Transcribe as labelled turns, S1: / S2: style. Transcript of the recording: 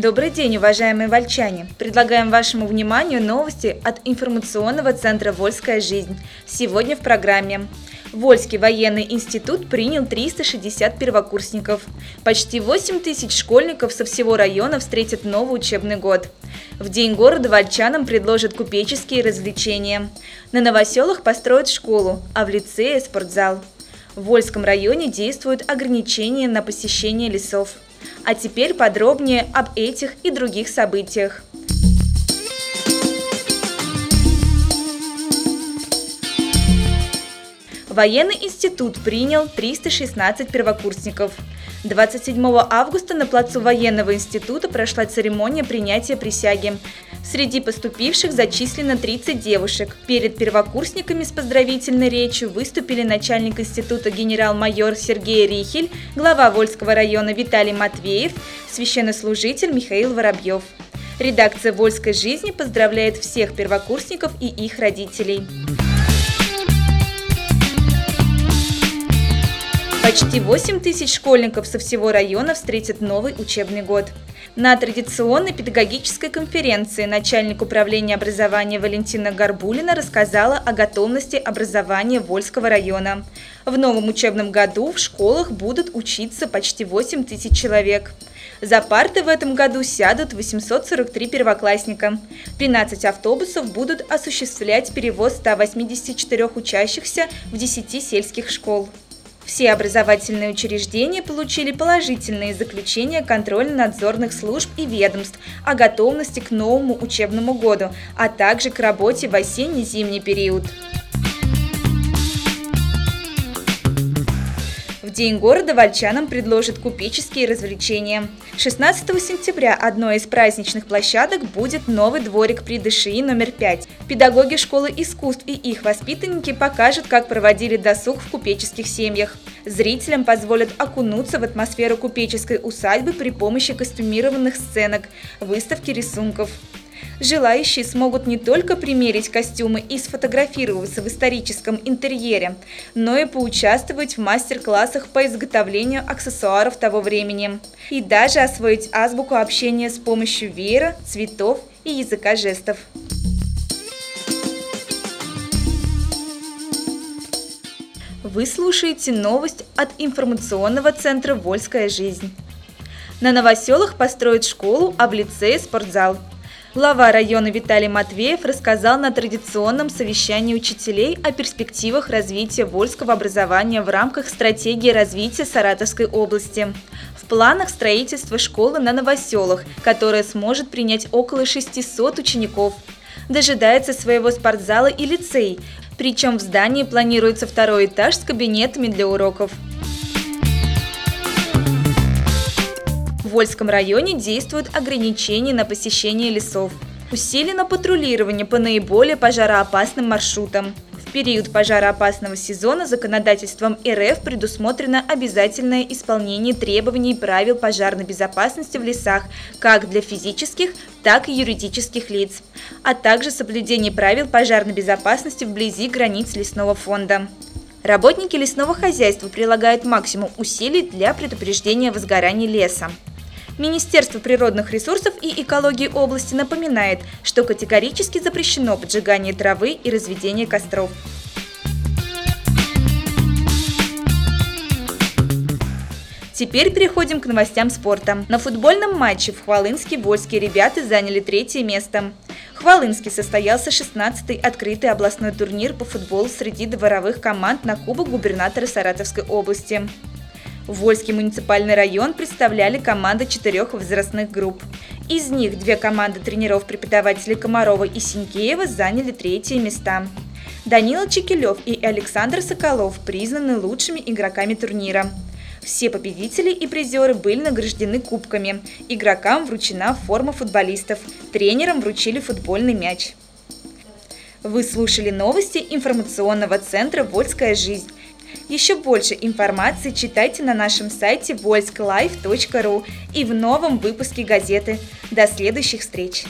S1: Добрый день, уважаемые вольчане! Предлагаем вашему вниманию новости от информационного центра «Вольская жизнь». Сегодня в программе. Вольский военный институт принял 360 первокурсников. Почти 8 тысяч школьников со всего района встретят новый учебный год. В День города вольчанам предложат купеческие развлечения. На новоселах построят школу, а в лицее – спортзал. В Вольском районе действуют ограничения на посещение лесов. А теперь подробнее об этих и других событиях. Военный институт принял 316 первокурсников. 27 августа на плацу военного института прошла церемония принятия присяги. Среди поступивших зачислено 30 девушек. Перед первокурсниками с поздравительной речью выступили начальник института генерал-майор Сергей Рихель, глава Вольского района Виталий Матвеев, священнослужитель Михаил Воробьев. Редакция «Вольской жизни» поздравляет всех первокурсников и их родителей. Почти 8 тысяч школьников со всего района встретят новый учебный год. На традиционной педагогической конференции начальник управления образования Валентина Горбулина рассказала о готовности образования Вольского района. В новом учебном году в школах будут учиться почти 8 тысяч человек. За парты в этом году сядут 843 первоклассника. 13 автобусов будут осуществлять перевоз 184 учащихся в 10 сельских школ. Все образовательные учреждения получили положительные заключения контрольно-надзорных служб и ведомств о готовности к новому учебному году, а также к работе в осенне-зимний период. День города вольчанам предложат купеческие развлечения. 16 сентября одной из праздничных площадок будет новый дворик при ДШИ номер 5. Педагоги школы искусств и их воспитанники покажут, как проводили досуг в купеческих семьях. Зрителям позволят окунуться в атмосферу купеческой усадьбы при помощи костюмированных сценок, выставки рисунков. Желающие смогут не только примерить костюмы и сфотографироваться в историческом интерьере, но и поучаствовать в мастер-классах по изготовлению аксессуаров того времени и даже освоить азбуку общения с помощью веера, цветов и языка жестов. Вы слушаете новость от информационного центра «Вольская жизнь». На новоселах построят школу, а в лицее – спортзал – Глава района Виталий Матвеев рассказал на традиционном совещании учителей о перспективах развития вольского образования в рамках стратегии развития Саратовской области. В планах строительства школы на новоселах, которая сможет принять около 600 учеников. Дожидается своего спортзала и лицей, причем в здании планируется второй этаж с кабинетами для уроков. В Вольском районе действуют ограничения на посещение лесов. Усилено патрулирование по наиболее пожароопасным маршрутам. В период пожароопасного сезона законодательством РФ предусмотрено обязательное исполнение требований правил пожарной безопасности в лесах как для физических, так и юридических лиц, а также соблюдение правил пожарной безопасности вблизи границ лесного фонда. Работники лесного хозяйства прилагают максимум усилий для предупреждения возгорания леса. Министерство природных ресурсов и экологии области напоминает, что категорически запрещено поджигание травы и разведение костров. Теперь переходим к новостям спорта. На футбольном матче в Хвалынске вольские ребята заняли третье место. В Хвалынске состоялся 16-й открытый областной турнир по футболу среди дворовых команд на Кубок губернатора Саратовской области. Вольский муниципальный район представляли команды четырех возрастных групп. Из них две команды тренеров-преподавателей Комарова и Синькеева заняли третьи места. Данила Чекилев и Александр Соколов признаны лучшими игроками турнира. Все победители и призеры были награждены кубками. Игрокам вручена форма футболистов, тренерам вручили футбольный мяч. Вы слушали новости информационного центра «Вольская жизнь». Еще больше информации читайте на нашем сайте voicelife.ru и в новом выпуске газеты. До следующих встреч!